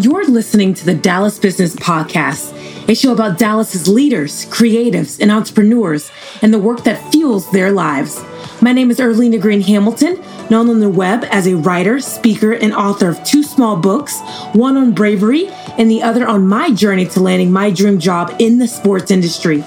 You're listening to the Dallas Business Podcast, a show about Dallas's leaders, creatives, and entrepreneurs, and the work that fuels their lives. My name is Earlina Green Hamilton, known on the web as a writer, speaker, and author of two small books, one on bravery and the other on my journey to landing my dream job in the sports industry.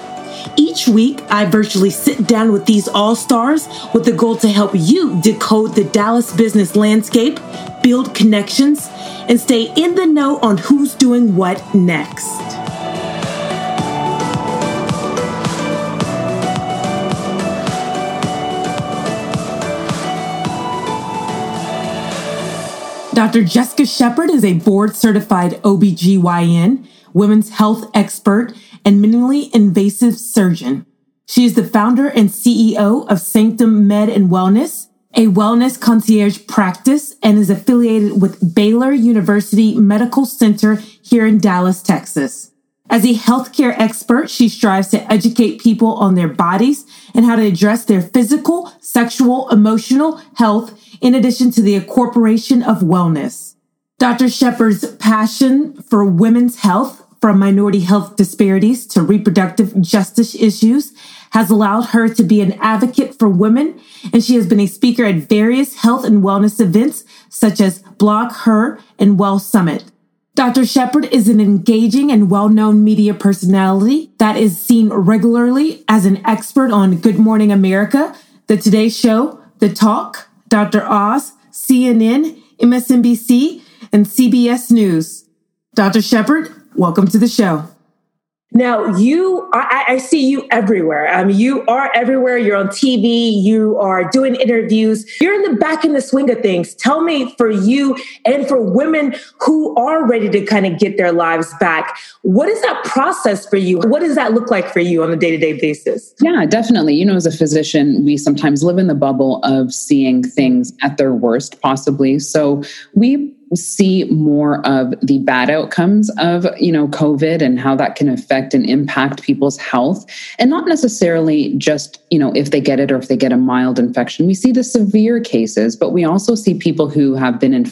Each week, I virtually sit down with these all stars with the goal to help you decode the Dallas business landscape, build connections, and stay in the know on who's doing what next. Dr. Jessica Shepherd is a board certified OBGYN, women's health expert, and minimally invasive surgeon. She is the founder and CEO of Sanctum Med and Wellness, a wellness concierge practice, and is affiliated with Baylor University Medical Center here in Dallas, Texas. As a healthcare expert, she strives to educate people on their bodies and how to address their physical, sexual, emotional health, in addition to the incorporation of wellness. Dr. Shepherd's passion for women's health, from minority health disparities to reproductive justice issues, has allowed her to be an advocate for women, and she has been a speaker at various health and wellness events such as BlogHer and Well Summit. Dr. Shepherd is an engaging and well known media personality that is seen regularly as an expert on Good Morning America, The Today Show, The Talk, Dr. Oz, CNN, MSNBC, and CBS News. Dr. Shepherd, welcome to the show. Now, you, I, I, see you everywhere. I mean, you are everywhere. You're on TV, you are doing interviews, you're in the back in the swing of things. Tell me for you and for women who are ready to kind of get their lives back, what is that process for you? What does that look like for you on a day to day basis? Yeah, definitely. You know, as a physician, we sometimes live in the bubble of seeing things at their worst, possibly. So we see more of the bad outcomes of you know covid and how that can affect and impact people's health. And not necessarily just you know if they get it or if they get a mild infection. We see the severe cases but we also see people who have been in,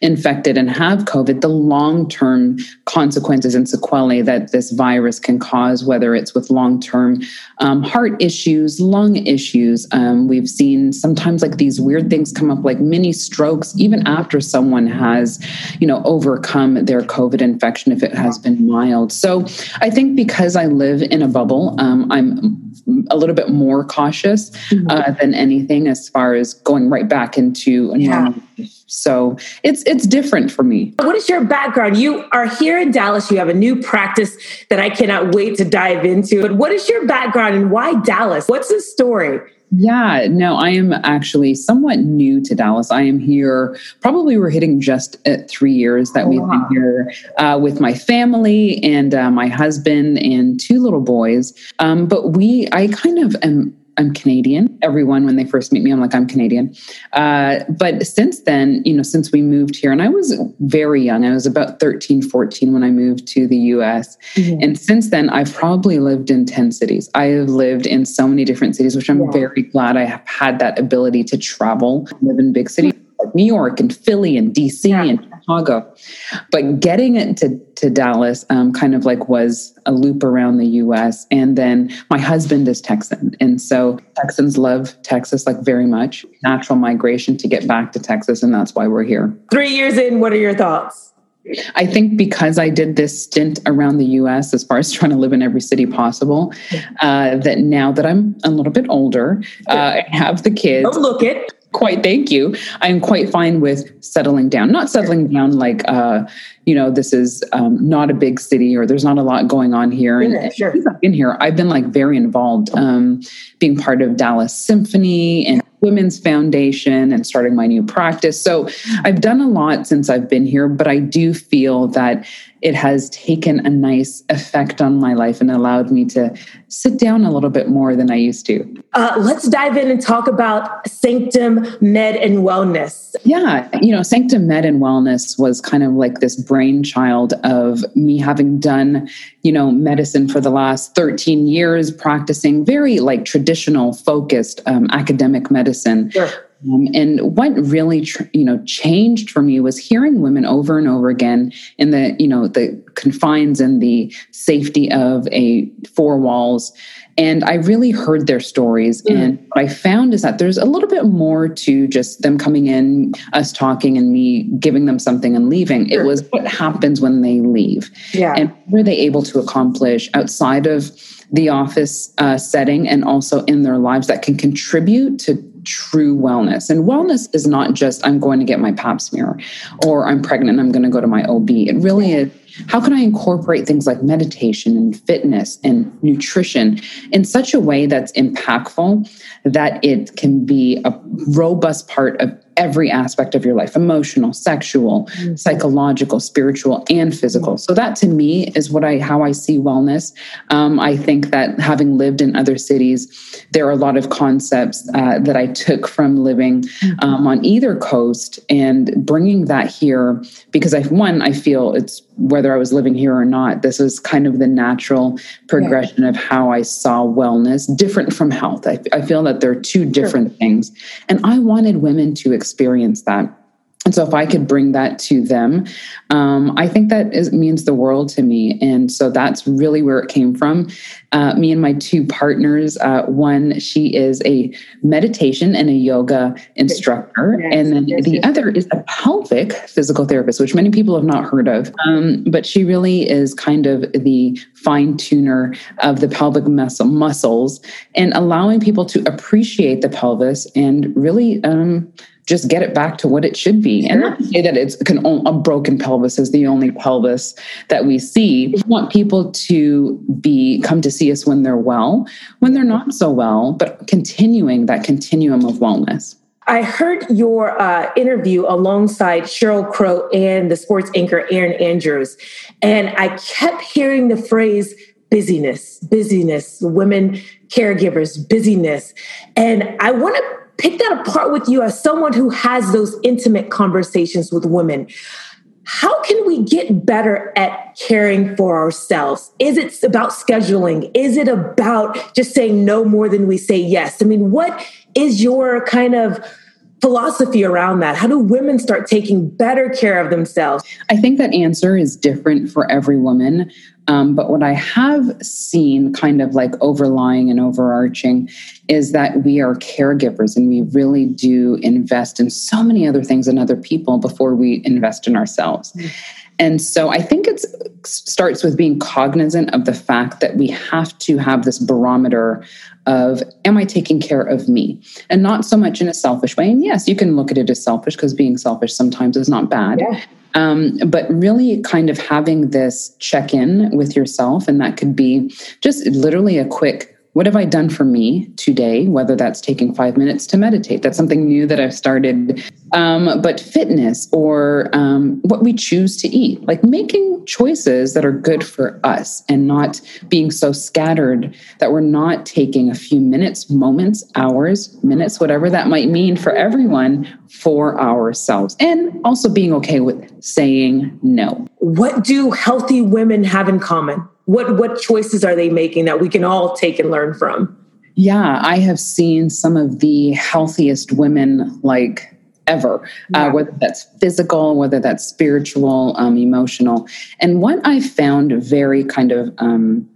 infected and have covid the long-term consequences and sequelae that this virus can cause whether it's with long-term um, heart issues lung issues. Um, we've seen sometimes like these weird things come up like mini strokes even after someone has has, you know, overcome their COVID infection if it has been mild. So I think because I live in a bubble, um, I'm a little bit more cautious mm-hmm. uh, than anything as far as going right back into a normal. So it's it's different for me. What is your background? You are here in Dallas. You have a new practice that I cannot wait to dive into. But what is your background and why Dallas? What's the story? Yeah, no, I am actually somewhat new to Dallas. I am here, probably we're hitting just at three years that we've been here uh, with my family and uh, my husband and two little boys. Um, but we, I kind of am I'm Canadian. Everyone, when they first meet me, I'm like, I'm Canadian. Uh, but since then, you know, since we moved here, and I was very young, I was about 13, 14 when I moved to the US. Mm-hmm. And since then, I've probably lived in 10 cities. I have lived in so many different cities, which I'm yeah. very glad I have had that ability to travel, live in big cities like New York and Philly and DC yeah. and Chicago. But getting it to, to Dallas um, kind of like was a loop around the US. And then my husband is Texan. And so Texans love Texas like very much. Natural migration to get back to Texas. And that's why we're here. Three years in, what are your thoughts? I think because I did this stint around the US as far as trying to live in every city possible, uh, that now that I'm a little bit older, uh, I have the kids. Don't look it quite thank you. I'm quite fine with settling down. Not settling down like uh you know this is um, not a big city or there's not a lot going on here. And sure. in here i've been like very involved um being part of dallas symphony and women's foundation and starting my new practice. So i've done a lot since i've been here but i do feel that it has taken a nice effect on my life and allowed me to sit down a little bit more than I used to. Uh, let's dive in and talk about Sanctum Med and Wellness. Yeah, you know, Sanctum Med and Wellness was kind of like this brainchild of me having done, you know, medicine for the last 13 years, practicing very like traditional focused um, academic medicine. Sure Um, and what really, tr- you know, changed for me was hearing women over and over again in the, you know, the confines and the safety of a four walls. And I really heard their stories. Mm. And what I found is that there's a little bit more to just them coming in, us talking, and me giving them something and leaving. Sure. It was what happens when they leave. Yeah. And what are they able to accomplish outside of the office uh, setting and also in their lives that can contribute to true wellness. And wellness is not just I'm going to get my pap smear or I'm pregnant, I'm going to go to my OB. It really is how can I incorporate things like meditation and fitness and nutrition in such a way that's impactful that it can be a robust part of every aspect of your life emotional sexual mm-hmm. psychological spiritual and physical so that to me is what i how i see wellness um, i think that having lived in other cities there are a lot of concepts uh, that i took from living mm-hmm. um, on either coast and bringing that here because i one i feel it's whether i was living here or not this was kind of the natural progression yeah. of how i saw wellness different from health i, I feel that they're two different sure. things and i wanted women to experience that. And so, if I could bring that to them, um, I think that is, means the world to me. And so, that's really where it came from. Uh, me and my two partners uh, one, she is a meditation and a yoga instructor. Yes, and then yes, the yes. other is a pelvic physical therapist, which many people have not heard of. Um, but she really is kind of the fine tuner of the pelvic muscle, muscles and allowing people to appreciate the pelvis and really. Um, just get it back to what it should be. Sure. And not to say that it's can, a broken pelvis is the only pelvis that we see. We want people to be come to see us when they're well, when they're not so well, but continuing that continuum of wellness. I heard your uh, interview alongside Sheryl Crow and the sports anchor Erin Andrews, and I kept hearing the phrase busyness, busyness, women caregivers, busyness. And I want to pick that apart with you as someone who has those intimate conversations with women. How can we get better at caring for ourselves? Is it about scheduling? Is it about just saying no more than we say yes? I mean, what is your kind of philosophy around that? How do women start taking better care of themselves? I think that answer is different for every woman. Um, but what I have seen kind of like overlying and overarching is that we are caregivers and we really do invest in so many other things and other people before we invest in ourselves. Mm-hmm. And so I think it starts with being cognizant of the fact that we have to have this barometer of am I taking care of me? And not so much in a selfish way. And yes, you can look at it as selfish because being selfish sometimes is not bad. Yeah. Um, but really kind of having this check in with yourself. And that could be just literally a quick what have I done for me today? Whether that's taking five minutes to meditate, that's something new that I've started. Um, but fitness or um, what we choose to eat, like making choices that are good for us and not being so scattered that we're not taking a few minutes, moments, hours, minutes, whatever that might mean for everyone for ourselves. And also being okay with saying no. What do healthy women have in common? What what choices are they making that we can all take and learn from yeah i have seen some of the healthiest women like ever uh, yeah. uh, whether that's physical whether that's spiritual um, emotional and what i found very kind of um,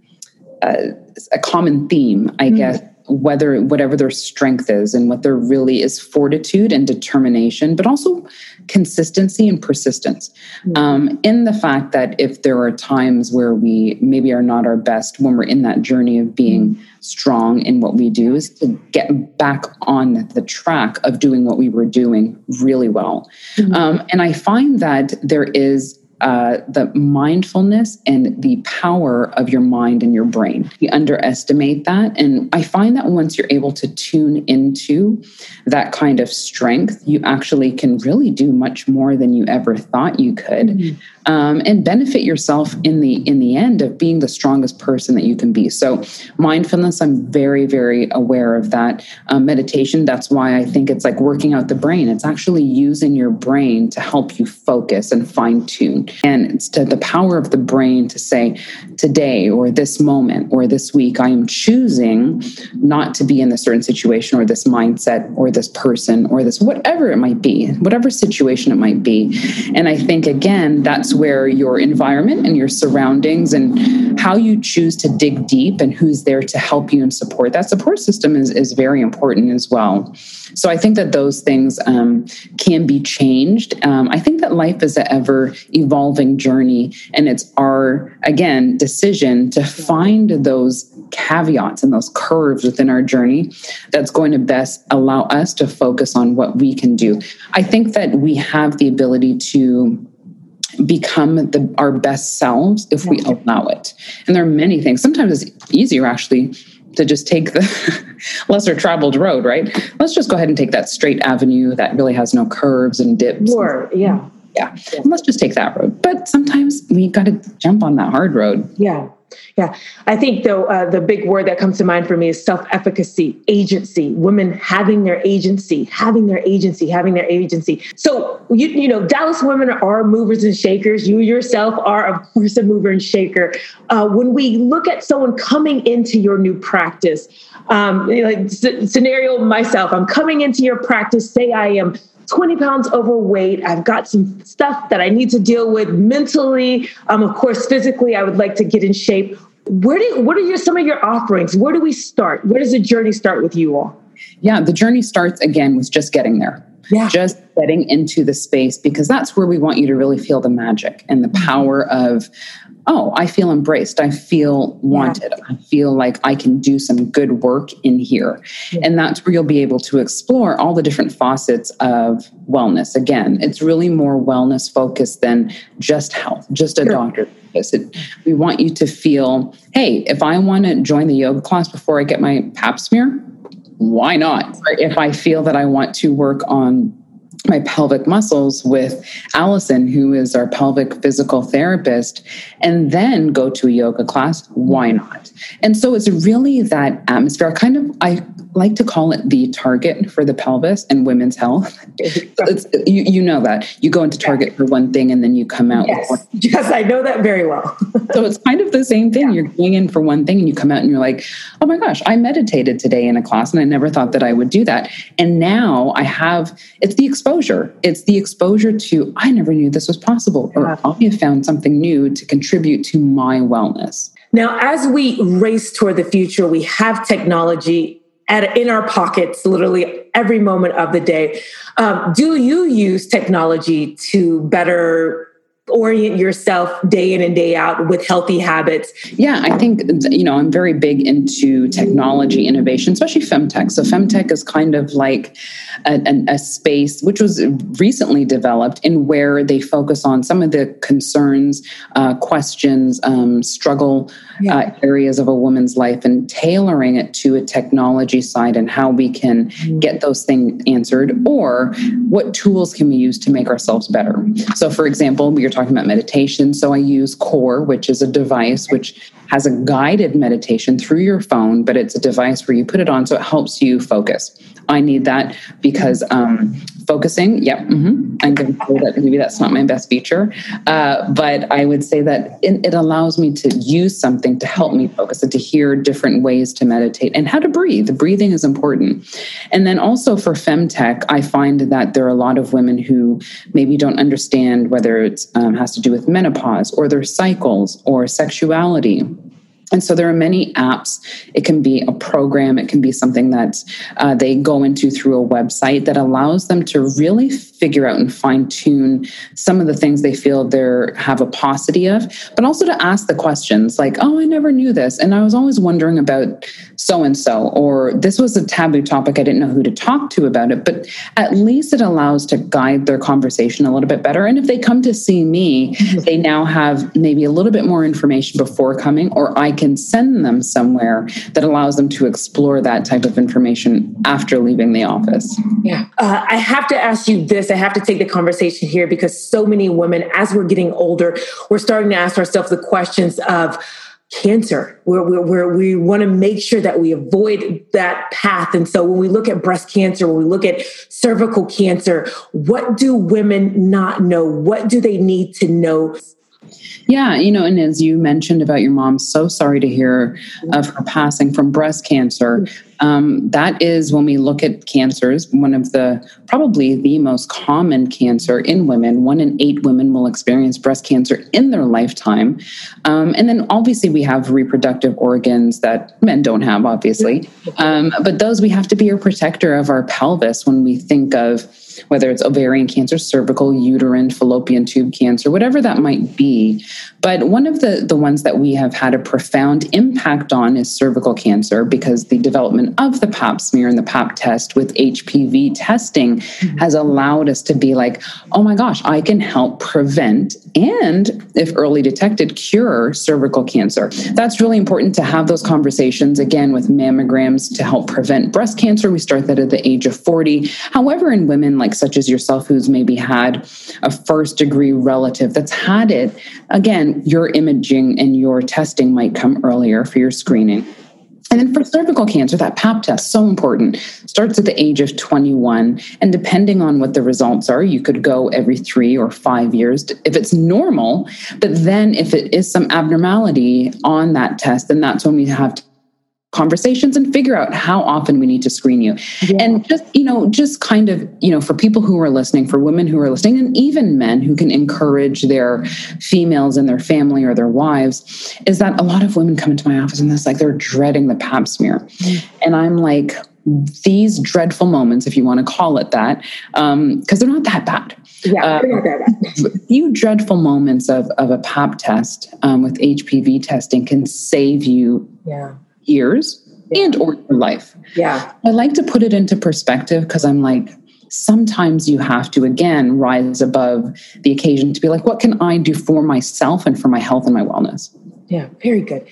uh, a common theme i mm-hmm. guess whether whatever their strength is and what there really is fortitude and determination but also consistency and persistence mm-hmm. um, in the fact that if there are times where we maybe are not our best when we're in that journey of being mm-hmm. strong in what we do is to get back on the track of doing what we were doing really well mm-hmm. um, and i find that there is uh, the mindfulness and the power of your mind and your brain. You underestimate that. And I find that once you're able to tune into that kind of strength, you actually can really do much more than you ever thought you could. Mm-hmm um, and benefit yourself in the in the end of being the strongest person that you can be so mindfulness i'm very very aware of that um, meditation that's why i think it's like working out the brain it's actually using your brain to help you focus and fine tune And to the power of the brain to say, today or this moment or this week, I am choosing not to be in this certain situation or this mindset or this person or this whatever it might be, whatever situation it might be. And I think, again, that's where your environment and your surroundings and how you choose to dig deep and who's there to help you and support that support system is, is very important as well. So I think that those things um, can be changed. Um, I think that life is ever evolving journey, and it's our, again, decision to find those caveats and those curves within our journey that's going to best allow us to focus on what we can do. I think that we have the ability to become the, our best selves if we allow it. And there are many things. Sometimes it's easier actually to just take the lesser traveled road, right? Let's just go ahead and take that straight avenue that really has no curves and dips. More, yeah. Yeah. yeah. Let's just take that road. But sometimes we got to jump on that hard road. Yeah. Yeah, I think though uh, the big word that comes to mind for me is self-efficacy, agency. Women having their agency, having their agency, having their agency. So you you know, Dallas women are movers and shakers. You yourself are, of course, a mover and shaker. Uh, when we look at someone coming into your new practice, um, like scenario myself, I'm coming into your practice. Say I am 20 pounds overweight. I've got some stuff that I need to deal with mentally. Um, of course, physically, I would like to get in shape. Where do what are your some of your offerings? Where do we start? Where does the journey start with you all? Yeah, the journey starts again with just getting there. Yeah. Just getting into the space because that's where we want you to really feel the magic and the mm-hmm. power of oh, I feel embraced. I feel wanted. Yeah. I feel like I can do some good work in here. Yeah. And that's where you'll be able to explore all the different facets of wellness. Again, it's really more wellness focused than just health, just a sure. doctor. It, we want you to feel, hey, if I want to join the yoga class before I get my pap smear, why not? If I feel that I want to work on my pelvic muscles with Allison, who is our pelvic physical therapist, and then go to a yoga class, why not? And so it's really that atmosphere. Kind of, I like to call it the target for the pelvis and women's health. you, you, know that you go into Target for one thing and then you come out. Yes, yes I know that very well. so it's kind of the same thing. Yeah. You're going in for one thing and you come out and you're like, oh my gosh, I meditated today in a class and I never thought that I would do that. And now I have, it's the exposure. It's the exposure to, I never knew this was possible, or. I have found something new to contribute to my wellness. Now, as we race toward the future, we have technology at, in our pockets literally every moment of the day. Um, do you use technology to better orient yourself day in and day out with healthy habits? Yeah, I think, you know, I'm very big into technology innovation, especially femtech. So, femtech is kind of like a, a, space which was recently developed in where they focus on some of the concerns, uh, questions, um, struggle yeah. uh, areas of a woman's life and tailoring it to a technology side and how we can mm-hmm. get those things answered or what tools can we use to make ourselves better. So, for example, we are talking about meditation. So, I use Core, which is a device which has a guided meditation through your phone, but it's a device where you put it on so it helps you focus. I need that because um, focusing, yep, mm-hmm, I'm going to say that maybe that's not my best feature, uh, but I would say that it, it, allows me to use something to help me focus and to hear different ways to meditate and how to breathe. The breathing is important. And then also for femtech, I find that there are a lot of women who maybe don't understand whether it um, has to do with menopause or their cycles or sexuality and so there are many apps. It can be a program, it can be something that uh, they go into through a website that allows them to really figure out and fine tune some of the things they feel they have a paucity of, but also to ask the questions like, oh, I never knew this. And I was always wondering about so and so, or this was a taboo topic. I didn't know who to talk to about it. But at least it allows to guide their conversation a little bit better. And if they come to see me, mm-hmm. they now have maybe a little bit more information before coming, or I can send them somewhere that allows them to explore that type of information after leaving the office. Yeah. Uh, I have to ask you this. I have to take the conversation here because so many women, as we're getting older, we're starting to ask ourselves the questions of, cancer. Where, where, we want to make sure that we avoid that path. And so when we look at breast cancer when we look at cervical cancer what do women not know? What do they need to know yeah, you know, and as you mentioned about your mom, so sorry to hear of her passing from breast cancer. Um, that is when we look at cancers, one of the probably the most common cancer in women. One in eight women will experience breast cancer in their lifetime. Um, and then obviously we have reproductive organs that men don't have, obviously. Um, but those we have to be a protector of our pelvis when we think of whether it's ovarian cancer, cervical, uterine, fallopian tube cancer, whatever that might be. But one of the, the ones that we have had a profound impact on is cervical cancer because the development of the pap smear and the pap test with HPV testing mm-hmm. has allowed us to be like, oh my gosh, I can help prevent and, if early detected, cure cervical cancer. That's really important to have those conversations again with mammograms to help prevent breast cancer. We start that at the age of 40. However, in women like such as yourself who's maybe had a first degree relative that's had it, again, your imaging and your testing might come earlier for your screening. And then for cervical cancer, that PAP test, so important, starts at the age of 21. And depending on what the results are, you could go every three or five years if it's normal. But then if it is some abnormality on that test, then that's when we have to conversations and figure out how often we need to screen you. Yeah. And just, you know, just kind of, you know, for people who are listening, for women who are listening, and even men who can encourage their females and their family or their wives, is that a lot of women come into my office and it's like they're dreading the pap smear. Mm-hmm. And I'm like, these dreadful moments, if you want to call it that, because um, they're not that bad. Yeah, uh, not that bad. few dreadful moments of, of a pap test um, with HPV testing can save you yeah years yeah. and or your life. Yeah. I like to put it into perspective because I'm like, sometimes you have to again rise above the occasion to be like, what can I do for myself and for my health and my wellness? Yeah, very good.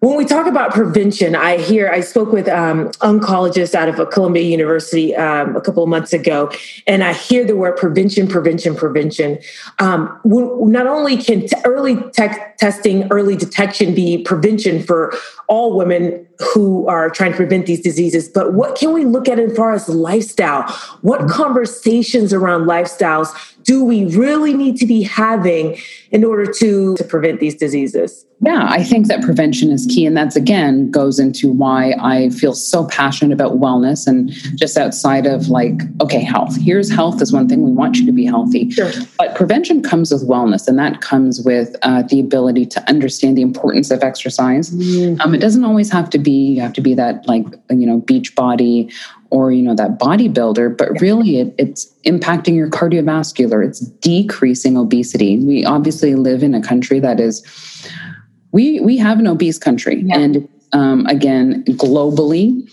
When we talk about prevention, I hear I spoke with um, oncologists out of Columbia University um, a couple of months ago, and I hear the word prevention, prevention, prevention. Um, not only can t- early te- testing, early detection be prevention for all women who are trying to prevent these diseases, but what can we look at as far as lifestyle? What conversations around lifestyles do we really need to be having in order to, to prevent these diseases? Yeah, I think that prevention is key. And that's again goes into why I feel so passionate about wellness and just outside of like, okay, health. Here's health is one thing we want you to be healthy. Sure. But prevention comes with wellness, and that comes with uh, the ability to understand the importance of exercise. Mm-hmm. Um, it doesn't always have to be, you have to be that like, you know, beach body or you know that bodybuilder but really it, it's impacting your cardiovascular it's decreasing obesity we obviously live in a country that is we we have an obese country yeah. and um, again globally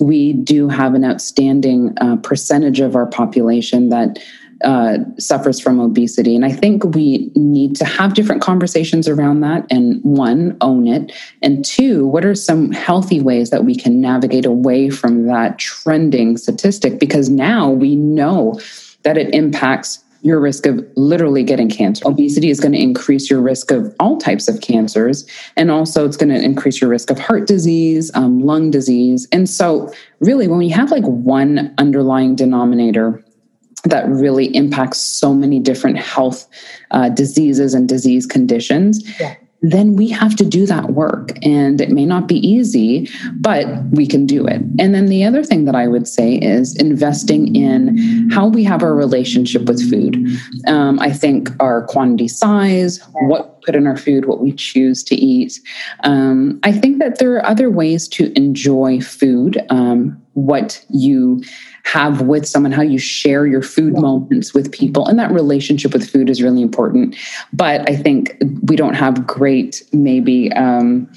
we do have an outstanding uh, percentage of our population that uh, suffers from obesity. And I think we need to have different conversations around that. And one, own it. And two, what are some healthy ways that we can navigate away from that trending statistic? Because now we know that it impacts your risk of literally getting cancer. Obesity is going to increase your risk of all types of cancers. And also, it's going to increase your risk of heart disease, um, lung disease. And so, really, when we have like one underlying denominator that really impacts so many different health uh, diseases and disease conditions, yeah. Then we have to do that work. And it may not be easy, but we can do it. And then the other thing that I would say is investing in how we have our relationship with food. Um, I think our quantity size, what put in our food, what we choose to eat. Um, I think that there are other ways to enjoy food, um, what you have with someone, how you share your food moments with people. And that relationship with food is really important. But I think we don't have great, maybe, um,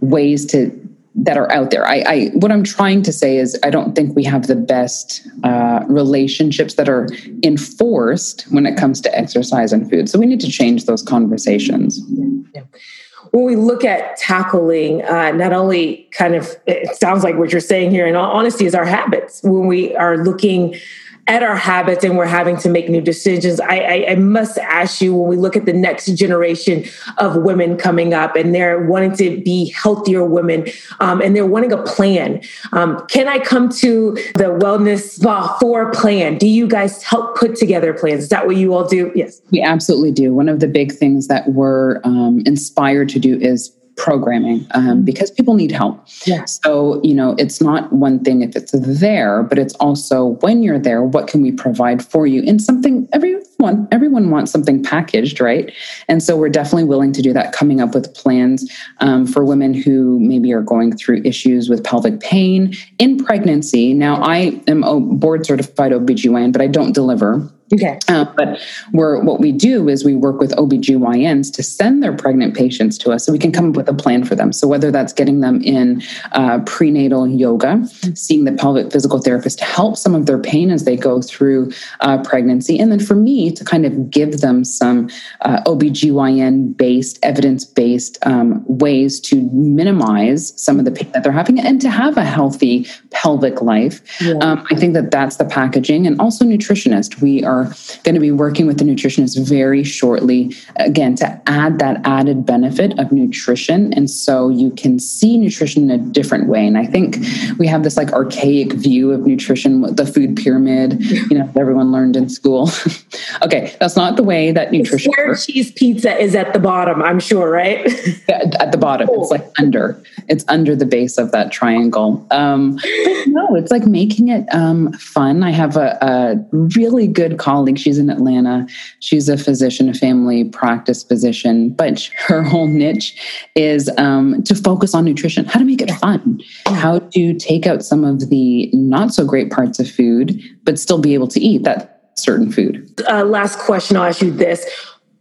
ways to that are out there. I, I, what I'm trying to say is I don't think we have the best uh, relationships that are enforced when it comes to exercise and food. So we need to change those conversations. Yeah when we look at tackling uh, not only kind of it sounds like what you're saying here in all honesty is our habits. When we are looking at our habits and we're having to make new decisions, I, I, I, must ask you when we look at the next generation of women coming up and they're wanting to be healthier women um, and they're wanting a plan. Um, can I come to the Wellness Spa for a plan? Do you guys help put together plans? Is that what you all do? Yes. We absolutely do. One of the big things that we're um, inspired to do is programming um, mm-hmm. because people need help. Yeah. So, you know, it's not one thing if it's there, but it's also when you're there, what can we provide for you? And something everyone everyone wants something packaged, right? And so we're definitely willing to do that, coming up with plans um, for women who maybe are going through issues with pelvic pain in pregnancy. Now, I am a board certified OBGYN, but I don't deliver Okay. Uh, but we're, what we do is we work with OBGYNs to send their pregnant patients to us so we can come up with a plan for them. So whether that's getting them in uh, prenatal yoga, seeing the pelvic physical therapist to help some of their pain as they go through uh, pregnancy. And then for me to kind of give them some uh, OBGYN based, evidence based um, ways to minimize some of the pain that they're having and to have a healthy pelvic life. Yeah. Um, I think that that's the packaging and also nutritionist. We are are going to be working with the nutritionist very shortly, again, to add that added benefit of nutrition. And so you can see nutrition in a different way. And I think we have this like archaic view of nutrition, the food pyramid, you know, everyone learned in school. okay, that's not the way that nutrition works. cheese pizza is at the bottom, I'm sure, right? at the bottom. It's like under. It's under the base of that triangle. Um, no, it's like making it um, fun. I have a, a really good colleague. She's in Atlanta. She's a physician, a family practice physician, but her whole niche is um, to focus on nutrition, how to make it fun, how to take out some of the not so great parts of food, but still be able to eat that certain food. Uh, last question, I'll ask you this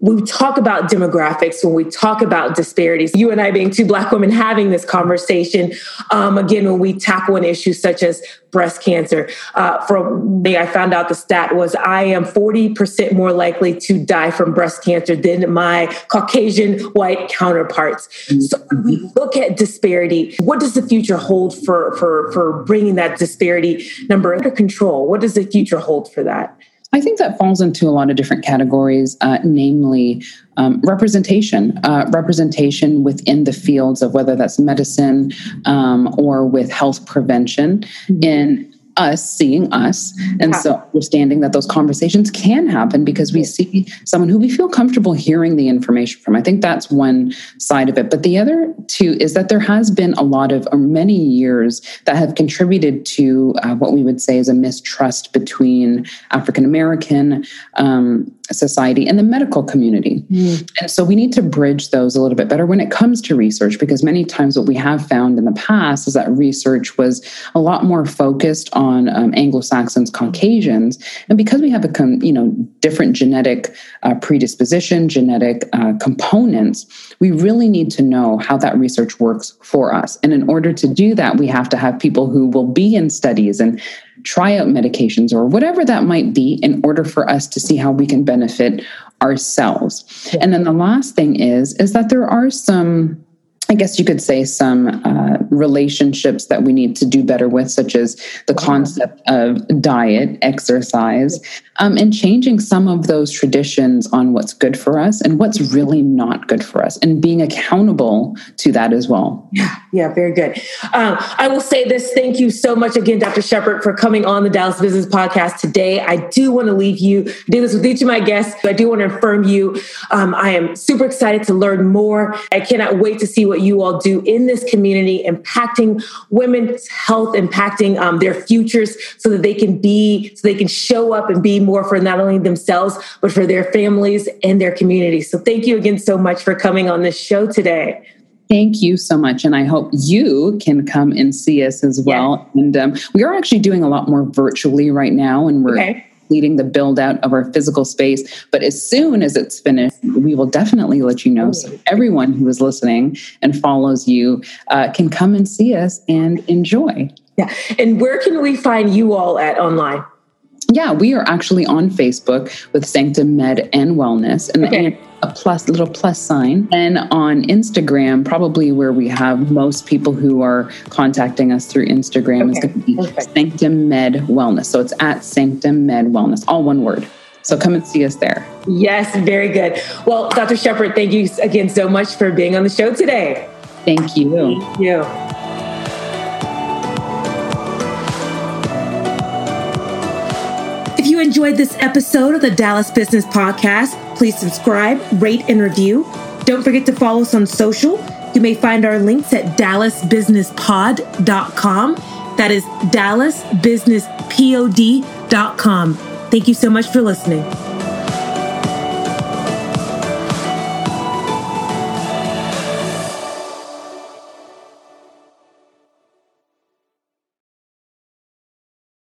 we talk about demographics, when we talk about disparities, you and I being two Black women having this conversation, um, again, when we tackle an issue such as breast cancer, uh, from me, I found out the stat was I am 40% more likely to die from breast cancer than my Caucasian white counterparts. Mm-hmm. So we look at disparity, what does the future hold for, for, for bringing that disparity number under control? What does the future hold for that? I think that falls into a lot of different categories, uh, namely um, representation, uh, representation within the fields of whether that's medicine um, or with health prevention mm-hmm. in us seeing us and so understanding that those conversations can happen because we see someone who we feel comfortable hearing the information from. I think that's one side of it. But the other two is that there has been a lot of or many years that have contributed to uh, what we would say is a mistrust between african american um, society and the medical community mm. and so we need to bridge those a little bit better when it comes to research because many times what we have found in the past is that research was a lot more focused on um, Anglo-Saxons, Caucasians, and because we have a you know different genetic uh, predisposition, genetic uh, components, we really need to know how that research works for us. And in order to do that, we have to have people who will be in studies and try out medications or whatever that might be in order for us to see how we can benefit ourselves. And then the last thing is is that there are some I guess you could say some uh, relationships that we need to do better with, such as the concept of diet, exercise, um, and changing some of those traditions on what's good for us and what's really not good for us, and being accountable to that as well. Yeah, yeah, very good. Um, I will say this thank you so much again, Dr. Shepherd, for coming on the Dallas Business Podcast today. I do want to leave you, do this with each of my guests. But I do want to affirm you. Um, I am super excited to learn more. I cannot wait to see what you all do in this community, impacting women's health, impacting um, their futures so that they can be, so they can show up and be more for not only themselves, but for their families and their communities. So thank you again so much for coming on this show today. Thank you so much. And I hope you can come and see us as well. Yeah. And um, we are actually doing a lot more virtually right now, and we're okay completing the build out of our physical space. But as soon as it's finished, we will definitely let you know. So everyone who is listening and follows you uh, can come and see us and enjoy. Yeah. And where can we find you all at online? Yeah, we are actually on Facebook with Sanctum Med and Wellness. And, okay. and a plus little plus sign. And on Instagram, probably where we have most people who are contacting us through Instagram okay. is going to be Perfect. Sanctum Med Wellness. So it's at Sanctum Med Wellness, all one word. So come and see us there. Yes, very good. Well, Dr. Shepherd, thank you again so much for being on the show today. Thank you. Thank you. You enjoyed this episode of the Dallas Business Podcast, please subscribe, rate, and review. Don't forget to follow us on social. You may find our links at dallasbusinesspod.com. That is dallasbusinesspod.com. Thank you so much for listening.